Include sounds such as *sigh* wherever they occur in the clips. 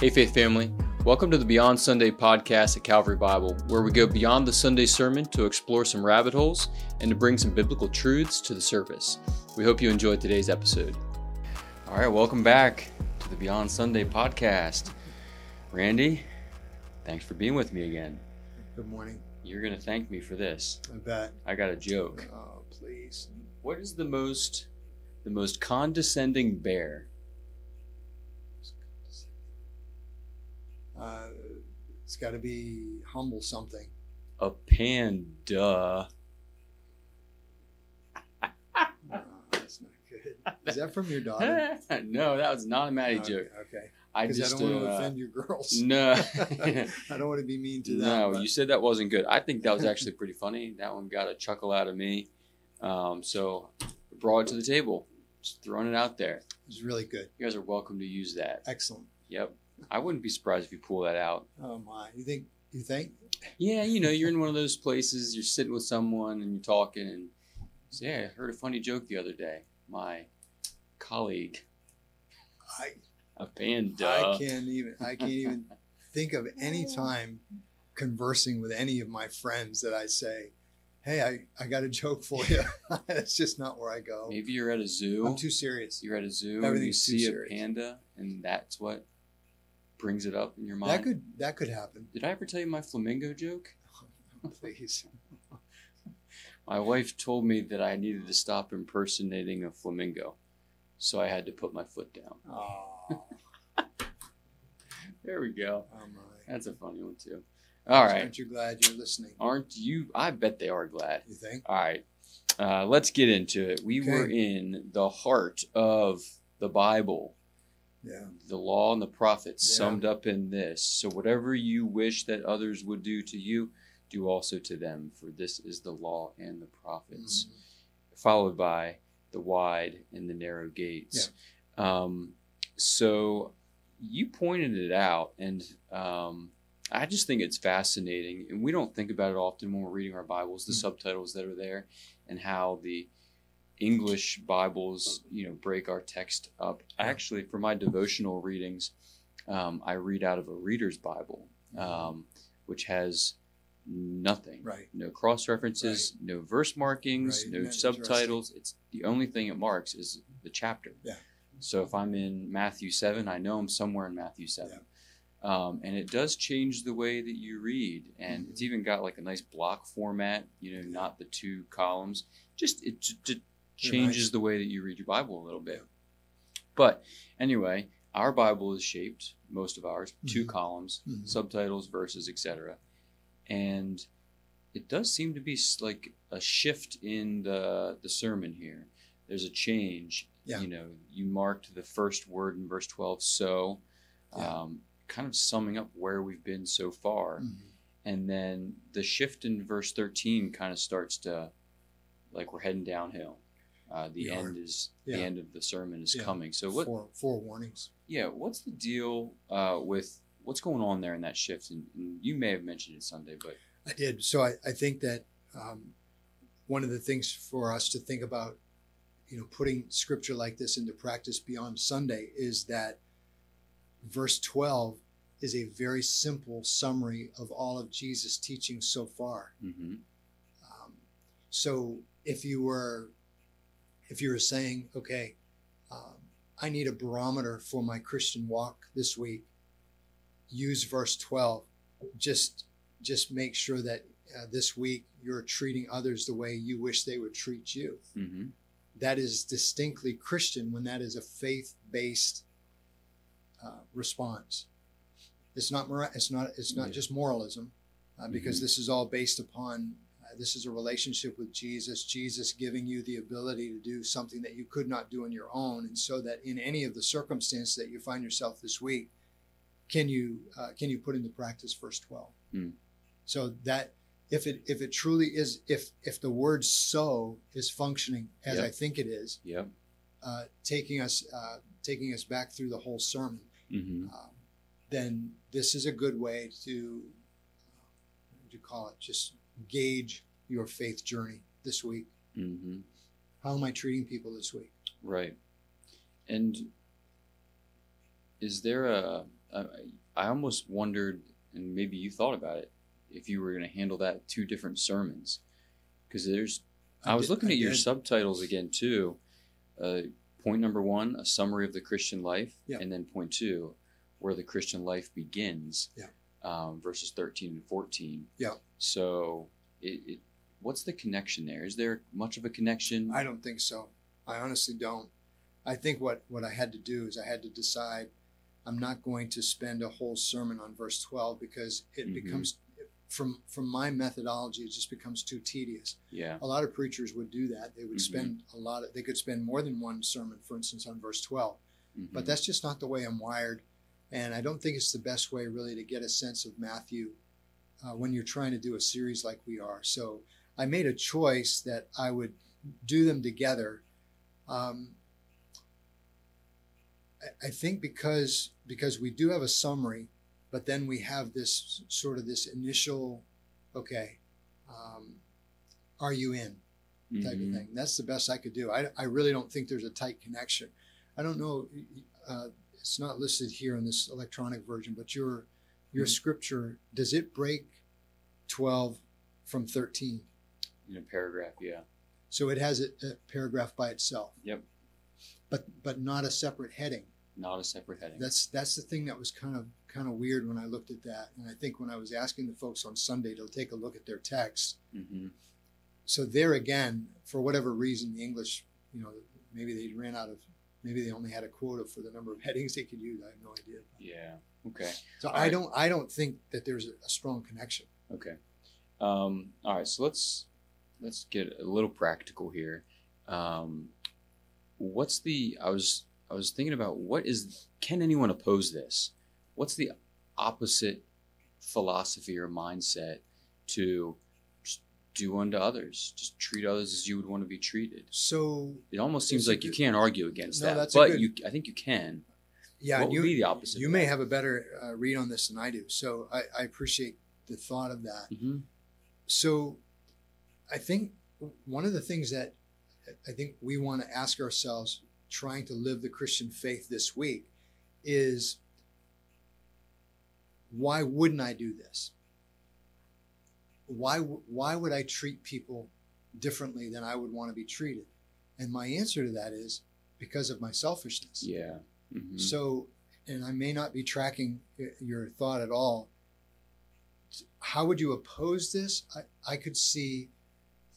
Hey, Faith Family. Welcome to the Beyond Sunday podcast at Calvary Bible, where we go beyond the Sunday sermon to explore some rabbit holes and to bring some biblical truths to the surface. We hope you enjoyed today's episode. All right, welcome back to the Beyond Sunday podcast. Randy, thanks for being with me again. Good morning. You're going to thank me for this. I bet. I got a joke. Oh, please. What is the most the most condescending bear? Uh, it's got to be humble something. A panda. *laughs* Oh, that's not good. Is that from your daughter? *laughs* no, that was not a Maddie okay, joke. Okay. I Because I, just don't want to uh, offend your girls. no. *laughs* I don't want to be mean to them. no, but you said that wasn't good. I think that was actually pretty funny. That one got a chuckle out of me. Um, so brought it to the table. Just throwing it out there. It was really good. You guys are welcome to use that. Excellent. Yep. I wouldn't be surprised if you pull that out. Oh my. You think? You think? Yeah, you know, you're in one of those places, you're sitting with someone and you're talking and you say, Hey, I heard a funny joke the other day. My colleague, I a panda. I can't even. I can't even *laughs* think of any time conversing with any of my friends that I say, "Hey, I, I got a joke for you." *laughs* That's just not where I go. Maybe you're at a zoo. I'm too serious. you're at a zoo and you Everything's see a panda and that's what brings it up in your mind. That could that could happen. Did I ever tell you my flamingo joke? *laughs* Please. My wife told me that I needed to stop impersonating a flamingo. So I had to put my foot down. Oh, *laughs* There we go. oh my. That's a funny one too. All right. Aren't you glad you're listening? Aren't you? I bet they are glad. You think? All right. Uh, let's get into it. We Okay. were in the heart of the Bible, Yeah. the law and the prophets Yeah. summed up in this. So, whatever you wish that others would do to you, do also to them, for this is the law and the prophets. Mhm. Followed by the wide and the narrow gates. Um, so, you pointed it out, and um, I just think it's fascinating, and we don't think about it often when we're reading our Bibles, the Mhm. subtitles that are there, and how the English Bibles, you know, break our text up. Actually, for my devotional readings, um, I read out of a Reader's Bible, um, which has nothing, Right. no cross references, no verse markings, Right. no subtitles. It's the only thing it marks is the chapter. Yeah. So if I'm in Matthew seven, I know I'm somewhere in Matthew seven. Um, and it does change the way that you read, and Mm-hmm. it's even got like a nice block format. You know, not the two columns. Just it j- changes nice. the way that you read your Bible a little bit. But anyway, our Bible is shaped most of ours two Mhm. columns, Mhm. subtitles, verses, etc. And it does seem to be like a shift in the the sermon here. There's a change. Yeah. You know, you marked the first word in verse 12, so, Yeah. um, kind of summing up where we've been so far. Mhm. And then the shift in verse 13 kind of starts to, like we're heading downhill. Uh, the We are. end is Yeah. the end of the sermon is Yeah. coming. So what? Four, four warnings. Yeah, what's the deal uh, with what's going on there in that shift? And, and you may have mentioned it Sunday, but I did. So I, I think that um, one of the things for us to think about, you know, putting scripture like this into practice beyond Sunday is that verse 12 is a very simple summary of all of Jesus' teaching so far. hmm Um, so if you were, if you were saying, okay, um, I need a barometer for my Christian walk this week, use verse 12. Just, just make sure that uh, this week you're treating others the way you wish they would treat you. hmm That is distinctly Christian when that is a faith-based uh, response. It's not. mora- It's not. It's not Yeah. just moralism, uh, because Mhm. this is all based upon. Uh, this is a relationship with Jesus. Jesus giving you the ability to do something that you could not do on your own, and so that in any of the circumstances that you find yourself this week, can you uh, can you put into practice verse twelve? Hmm. So that if it if it truly is if if the word "so" is functioning as Yep. I think it is, Yep. uh, taking us uh, taking us back through the whole sermon, hmm um, then this is a good way to what would you call it? Just gauge your faith journey this week. hmm How am I treating people this week? Right. And is there a I, I almost wondered, and maybe you thought about it, if you were going to handle that two different sermons, because there's. I, I was did- looking I at your subtitles again too. Uh, point number one, a summary of the Christian life, Yeah. and then point two, where the Christian life begins. Yeah. Um, verses thirteen and fourteen. Yeah. So, it, it, what's the connection there? Is there much of a connection? I don't think so. I honestly don't. I think what, what I had to do is I had to decide I'm not going to spend a whole sermon on verse 12 because it Mhm. becomes, from, from my methodology, it just becomes too tedious. yeah. A lot of preachers would do that. They would Mhm. spend a lot of, they could spend more than one sermon, for instance, on verse 12. But Mhm. that's just not the way I'm wired. And I don't think it's the best way, really, to get a sense of Matthew uh, when you're trying to do a series like we are. So I made a choice that I would do them together. Um, I, I think because because we do have a summary, but then we have this sort of this initial, okay, um, are you in? type Mhm. of thing. That's the best I could do. I, I really don't think there's a tight connection. I don't know. Uh, it's not listed here in this electronic version, but your your Mhm. scripture does it break twelve from thirteen? in a paragraph. Yeah. So it has a, a paragraph by itself. Yep. But but not a separate heading. Not a separate heading. That's that's the thing that was kind of kind of weird when I looked at that. And I think when I was asking the folks on Sunday to take a look at their text, hmm so there again, for whatever reason, the English, you know, maybe they ran out of, maybe they only had a quota for the number of *laughs* headings they could use. I have no idea. Yeah. Okay. So All I right. don't, I don't think that there's a, a strong connection. Okay. Um, all right. So let's let's get a little practical here. Um, what's the? I was I was thinking about what is can anyone oppose this? What's the opposite philosophy or mindset to do unto others? Just treat others as you would want to be treated. So It almost seems like you can't argue against No, that, that's but good- you I think you can. yeah, what would you, be the opposite? you may have a better uh, read on this than I do. So I, I appreciate the thought of that. hmm So I think one of the things that I think we want to ask ourselves trying to live the Christian faith this week is why wouldn't I do this? Why why would I treat people differently than I would want to be treated? And my answer to that is because of my selfishness. Yeah. hmm So, and I may not be tracking your thought at all. How would you oppose this? I, I could see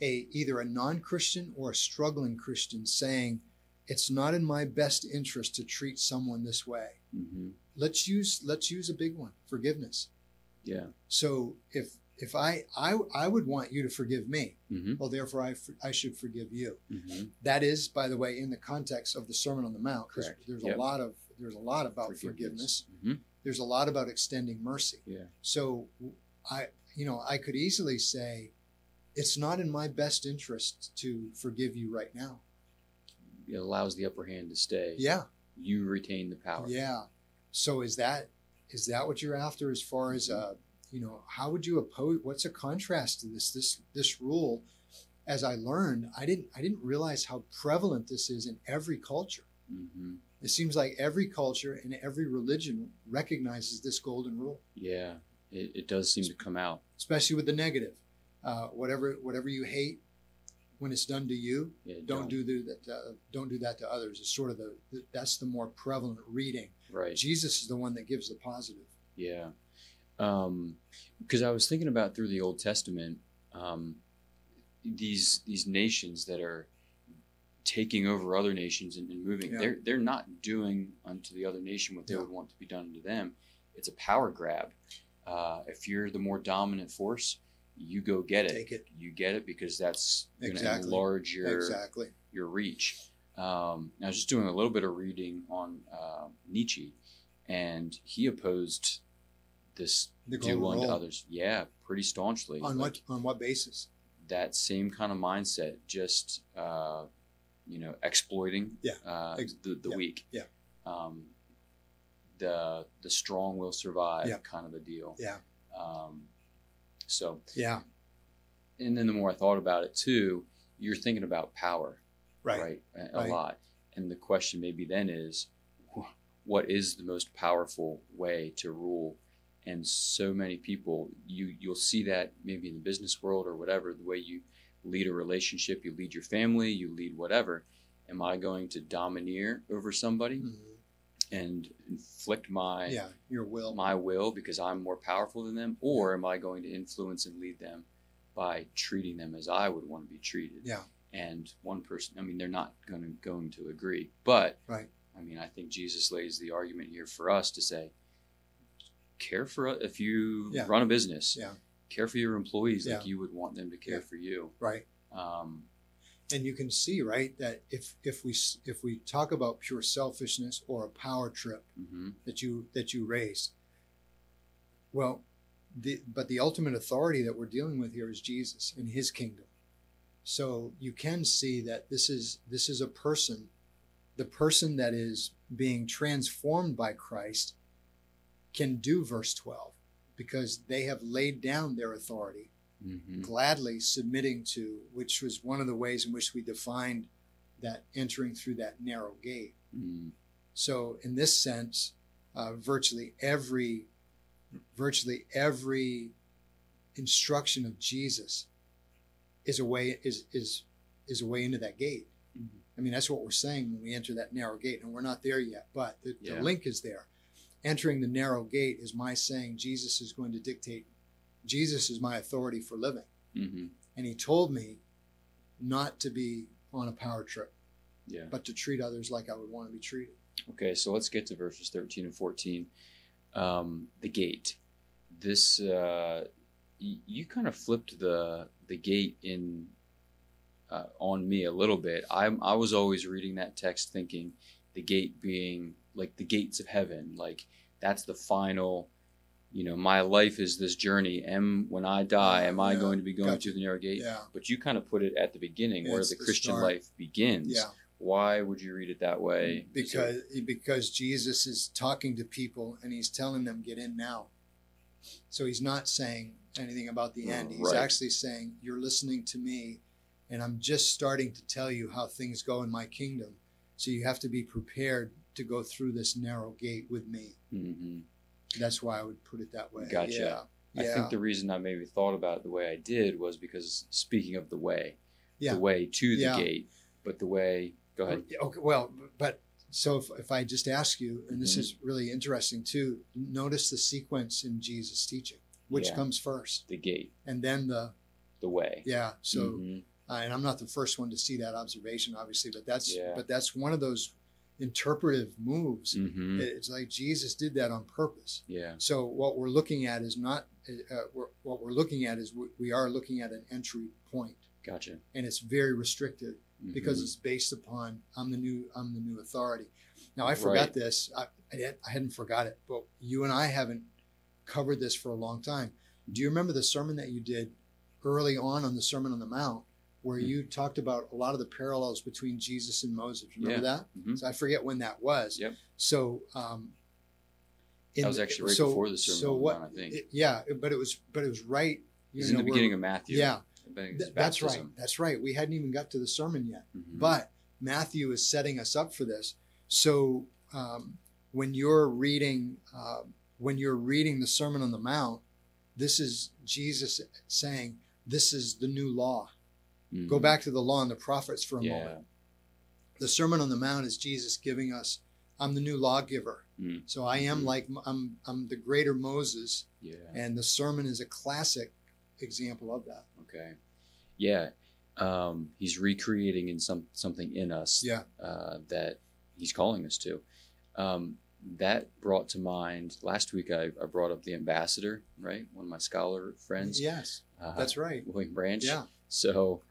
a either a non-Christian or a struggling Christian saying, "It's not in my best interest to treat someone this way." hmm Let's use let's use a big one, forgiveness. Yeah. So if if I I I would want you to forgive me, hmm well, therefore I I should forgive you. hmm That is, by the way, in the context of the Sermon on the Mount. Correct. There's Yep. a lot of there's a lot about forgiveness. hmm There's a lot about extending mercy. Yeah. So I you know I could easily say, it's not in my best interest to forgive you right now. It allows the upper hand to stay. Yeah, You retain the power. yeah. So is that is that what you're after as far as uh you know how would you oppose? What's a contrast to this this this rule? As I learned, I didn't I didn't realize how prevalent this is in every culture. hmm It seems like every culture and every religion recognizes this golden rule, Yeah. It, it does seem to come out. especially with the negative. Uh, whatever whatever you hate, when it's done to you, Yeah, don't, do the, that. Uh, don't do that to others. It's sort of the, the that's the more prevalent reading. Right. Jesus is the one that gives the positive. Yeah. Um, because I was thinking about through the Old Testament, um, these these nations that are taking over other nations and, and moving, Yeah. they're they're not doing unto the other nation what they Yeah. would want to be done to them. It's a power grab. Uh, if you're the more dominant force, you go get it. Take it You get it because that's going to enlarge your exactly. your reach. Um, I was just doing a little bit of reading on uh, Nietzsche, and he opposed this The do unto rule. others. Yeah, pretty staunchly. On Like, what on what basis? that same kind of mindset, just uh, you know, exploiting Yeah. uh, the, the yeah. weak. Yeah. Um, the the strong will survive, Yeah. kind of a deal. Yeah. Um, so Yeah. and then the more I thought about it too, you're thinking about power, Right. right? A, a Right. lot. And the question maybe then is, what is the most powerful way to rule and so many people you you'll see that maybe in the business world or whatever the way you lead a relationship you lead your family you lead whatever am i going to domineer over somebody Mhm. and inflict my yeah, your will. my will because i'm more powerful than them or am i going to influence and lead them by treating them as i would want to be treated Yeah. and one person i mean they're not going to going to agree but Right. i mean i think jesus lays the argument here for us to say care for if you Yeah. run a business Yeah. care for your employees like you would want them to care Yeah. for you Right. um, And you can see, right, that if if we if we talk about pure selfishness or a power trip mhm, that you that you raised, well, the but the ultimate authority that we're dealing with here is Jesus and His kingdom. So you can see that this is this is a person, the person that is being transformed by Christ, can do verse twelve because they have laid down their authority mhm, gladly submitting to, which was one of the ways in which we defined that entering through that narrow gate. mm, So, in this sense, uh, virtually every, virtually every instruction of Jesus is a way is is is a way into that gate. Mhm. I mean, that's what we're saying when we enter that narrow gate, and we're not there yet, but the, Yeah. the link is there. Entering the narrow gate is my saying Jesus is going to dictate. Jesus is my authority for living. mhm, And he told me not to be on a power trip, yeah but to treat others like I would want to be treated. Okay, so let's get to verses 13 and 14. Um, the gate. This, uh, y- you kind of flipped the the gate in uh, on me a little bit. I I was always reading that text thinking the gate being like the gates of heaven, like that's the final. You know, my life is this journey. Am when I die, am I Yeah, going to be going gotcha. through the narrow gate? Yeah. But you kind of put it at the beginning, where the the Christian start. life begins. Yeah. Why would you read it that way? Mm, there- Because because Jesus is talking to people and he's telling them get in now. So he's not saying anything about the end. He's Right. actually saying you're listening to me and I'm just starting to tell you how things go in my kingdom. So you have to be prepared to go through this narrow gate with me. Mhm. That's why I would put it that way. Gotcha. Yeah. I Yeah. think the reason I maybe thought about it the way I did was because speaking of the way, Yeah. the way to the gate, but the way. Go ahead. Okay, well, but so if, if I just ask you, and this Mhm. is really interesting too, notice the sequence in Jesus' teaching. Which comes first? The gate, And then the, the way. yeah, so, Mhm. uh, and I'm not the first one to see that observation, obviously, but that's, but that's one of those interpretive moves. Mhm. It's like Jesus did that on purpose. Yeah. So what we're looking at is not, uh, we're, what we're looking at is we, we are looking at an entry point, Gotcha. and it's very restricted. because Mhm. it's based upon I'm the new I'm the new authority. Now I forgot Right. this. I, I, I hadn't forgot it, but you and I haven't covered this for a long time. Do you remember the sermon that you did early on on the Sermon on the Mount, where Mhm. you talked about a lot of the parallels between Jesus and Moses? Remember that? Mhm. So I forget when that was. Yep. So um, That was actually right so- before the Sermon so what, Mount, I think. it- yeah, but it was but it was right. It was you in the beginning of Matthew. Yeah, I think it's th- that's right. That's right. We hadn't even got to the sermon yet. Mhm. But Matthew is setting us up for this. So um, when you're reading uh, when you're reading the Sermon on the Mount, this is Jesus saying, "This is the new law." Go Mhm. back to the law and the prophets for a Yeah. moment. The Sermon on the Mount is Jesus giving us, "I'm the new lawgiver." Mm. So I am Mhm. like I'm I'm the greater Moses, Yeah. and the sermon is a classic example of that. Okay. Yeah. Um, he's recreating in some something in us Yeah. uh, that he's calling us to. Um, that brought to mind last week. I, I brought up the ambassador, right? One of my scholar friends. Yes, uh, that's right. William Branch. Yeah. So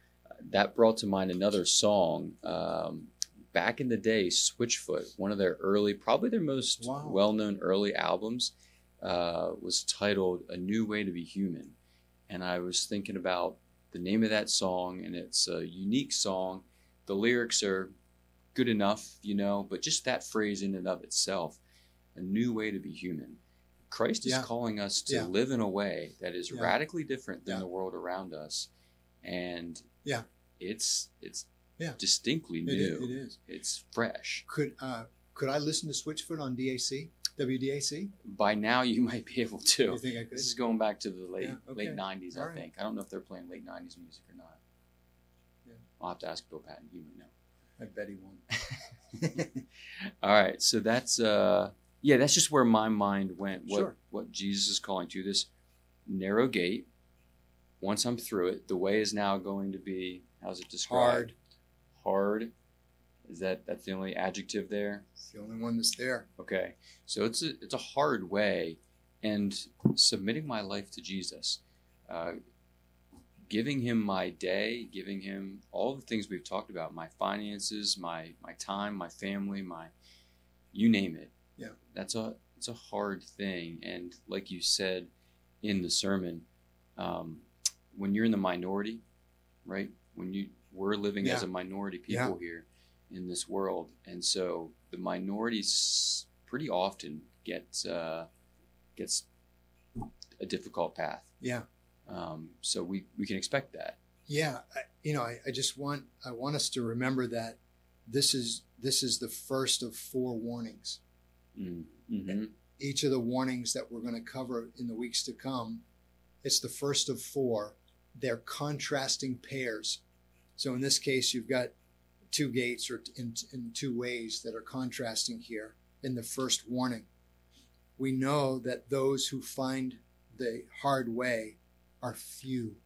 that brought to mind another song. Um, back in the day, Switchfoot, one of their early, probably their most Wow. well-known early albums, uh, was titled "A New Way to Be Human," and I was thinking about the name of that song, and it's a unique song. The lyrics are good enough, you know, but just that phrase in and of itself, a new way to be human. Christ is Yeah. calling us to Yeah. live in a way that is Yeah. radically different than the world around us, and Yeah. It's it's Yeah. distinctly It new. is, it is. It's fresh. Could uh, Could I listen to Switchfoot on DAC, WDAC? By now, you *laughs* might be able to. You think I could? This is going back to the late Yeah, okay. late '90s, All I right. think. I don't know if they're playing late '90s music or not. Yeah. I'll have to ask Bill Patton. He would know. I bet he won't. *laughs* All right, so that's uh, yeah, that's just where my mind went. What Sure. what Jesus is calling to this narrow gate. Once I'm through it, the way is now going to be how's it described? Hard. Hard. Is that that's the only adjective there? It's the only one that's there. Okay, so it's a, it's a hard way, and submitting my life to Jesus, uh, giving Him my day, giving Him all the things we've talked about, my finances, my my time, my family, my you name it. Yeah. that's a it's a hard thing, and like you said in the sermon, um, when you're in the minority, right? When you we're living as a minority people here in this world, and so the minorities pretty often get uh, gets a difficult path. Yeah. Um, so we we can expect that. Yeah. I, you know, I, I just want I want us to remember that this is this is the first of four warnings. Mm. hmm Each of the warnings that we're going to cover in the weeks to come, it's the first of four. They're contrasting pairs. So in this case, you've got two gates or in, in two ways that are contrasting here in the first warning. We know that those who find the hard way are few.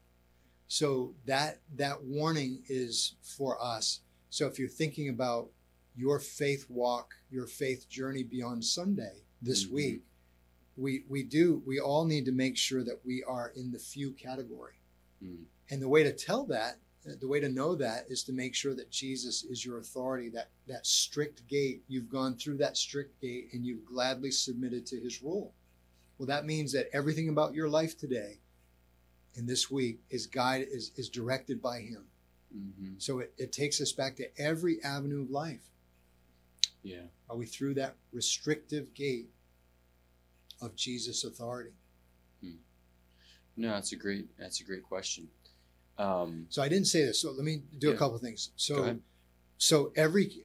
So that that warning is for us. So if you're thinking about your faith walk, your faith journey beyond Sunday this Mhm. week, we we do we all need to make sure that we are in the few category. Mm. And the way to tell that, the way to know that is to make sure that Jesus is your authority, that that strict gate, you've gone through that strict gate and you've gladly submitted to his rule. Well, that means that everything about your life today and this week is guided is, is directed by him. hmm So it, it takes us back to every avenue of life. Yeah. Are we through that restrictive gate of Jesus' authority? No, that's a great that's a great question. Um, So I didn't say this. So let me do a Yeah. couple things. So so every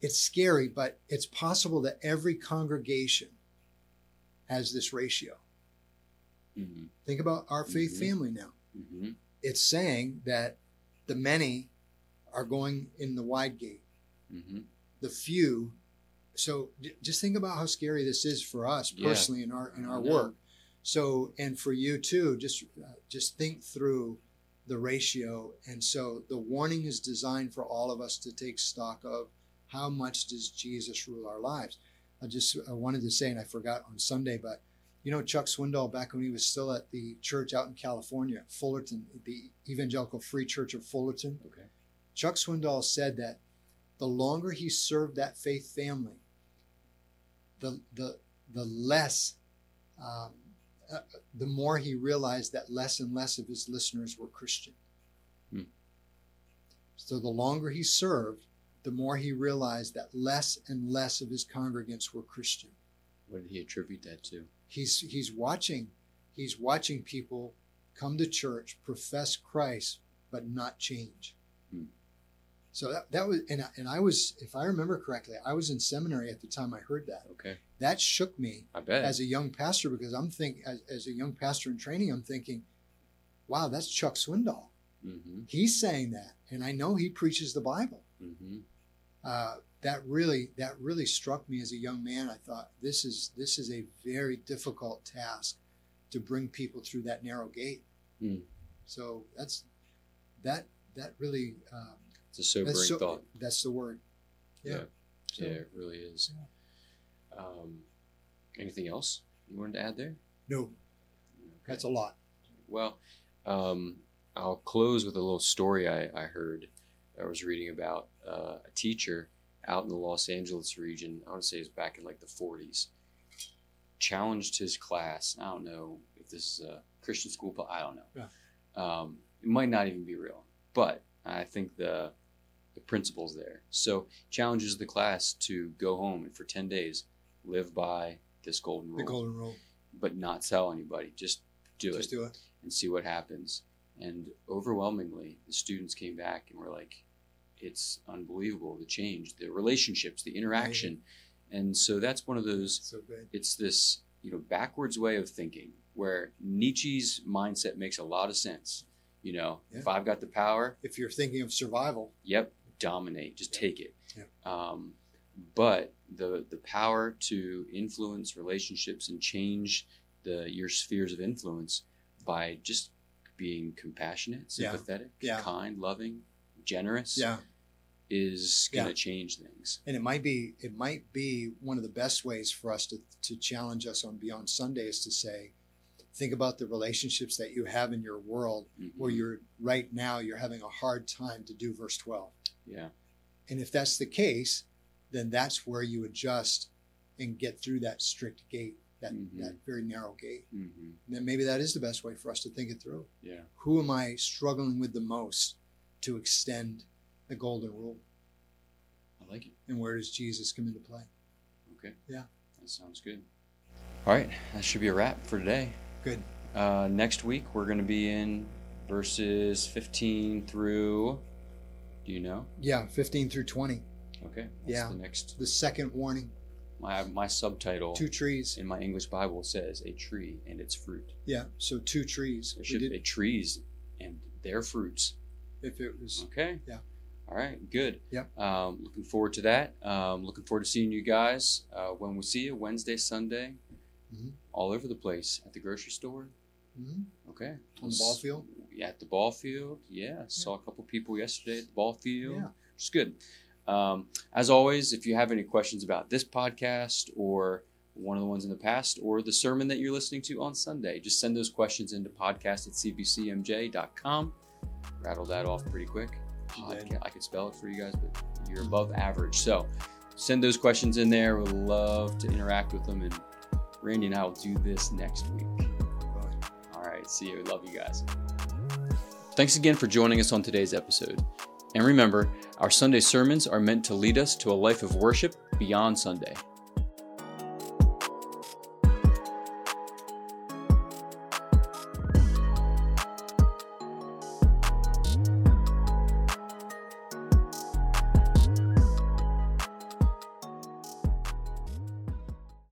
it's scary, but it's possible that every congregation has this ratio. hmm Think about our faith Mhm. family now. hmm It's saying that the many are going in the wide gate. hmm the few. So j- just think about how scary this is for us Yeah. personally in our in our work. So and for you too, just uh, just think through the ratio. And so the warning is designed for all of us to take stock of how much does Jesus rule our lives. I just I wanted to say, and I forgot on Sunday, but you know Chuck Swindoll back when he was still at the church out in California, Fullerton, the Evangelical Free Church of Fullerton. Okay. Chuck Swindoll said that the longer he served that faith family, the the the less, um, uh, the more he realized that less and less of his listeners were Christian. Hmm. So the longer he served, the more he realized that less and less of his congregants were Christian. What did he attribute that to? He's he's watching, he's watching people come to church, profess Christ, but not change. Hmm. So that, that was, and I, and I was, if I remember correctly, I was in seminary at the time I heard that. Okay, That shook me I bet. as a young pastor because I'm thinking, as, as a young pastor in training, I'm thinking, wow, that's Chuck Swindoll. hmm He's saying that, and I know he preaches the Bible. hmm Uh, that really that really struck me as a young man. I thought this is this is a very difficult task to bring people through that narrow gate. Hmm. So that's that that really um, It's a sobering that's so- thought. That's the word. Yeah. Yeah. So- yeah, it really is. Um, anything else you wanted to add there? No, that's a lot. Well, um, I'll close with a little story I, I heard. I was reading about uh, a teacher out in the Los Angeles region. I want to say it's back in like the 40s. Challenged his class. I don't know if this is a Christian school, but I don't know. Yeah. Um, it might not even be real, but I think the principle's there. So challenges the class to go home and for 10 days live by this golden rule, The golden rule. but not tell anybody. Just do it Just do it. and see what happens. And overwhelmingly, the students came back and were like, it's unbelievable the change, the relationships, the interaction. And so that's one of those So it's this you know backwards way of thinking where Nietzsche's mindset makes a lot of sense. You know, if I've got the power, If you're thinking of survival, yep, dominate, just take it. Yep. Um, but the the power to influence relationships and change the your spheres of influence by just being compassionate, sympathetic, Yeah. kind, loving, generous yeah. is going to Yeah. change things. And it might be it might be one of the best ways for us to, to challenge us on Beyond Sunday is to say, think about the relationships that you have in your world where Mhm. you're right now you're having a hard time to do verse 12. Yeah, And if that's the case, then that's where you adjust and get through that strict gate, that, Mhm. that very narrow gate. hmm then maybe that is the best way for us to think it through. yeah. Who am I struggling with the most to extend the golden rule? I like it. And where does Jesus come into play? Okay. Yeah. That sounds good. All right, that should be a wrap for today. Good. Uh, next week we're going to be in verses 15 through. Do you know? Yeah, 15 through 20. Okay. That's Yeah. The next. The second warning My my subtitle two trees. in my English Bible says a tree and its fruit. Yeah, so two trees. We should be trees and their fruits. if it was, Okay. Yeah. All right. Good. Yeah. Um, looking forward to that. Um, looking forward to seeing you guys uh, when we see you Wednesday, Sunday, Mhm. all over the place at the grocery store. Mhm. Okay. On the ball field? Yeah, at the ball field. Yeah. Saw a couple people yesterday at the ball field. Yeah. It's good. Um, as always, if you have any questions about this podcast or one of the ones in the past or the sermon that you're listening to on Sunday, just send those questions into podcast at cbcmj.com. Rattle that off pretty quick. You. Podca- I could spell it for you guys, but you're above average. So send those questions in there. We'd love to interact with them. And Randy and I will do this next week. All right. See you. Love you guys. Thanks again for joining us on today's episode. And remember, our Sunday sermons are meant to lead us to a life of worship beyond Sunday.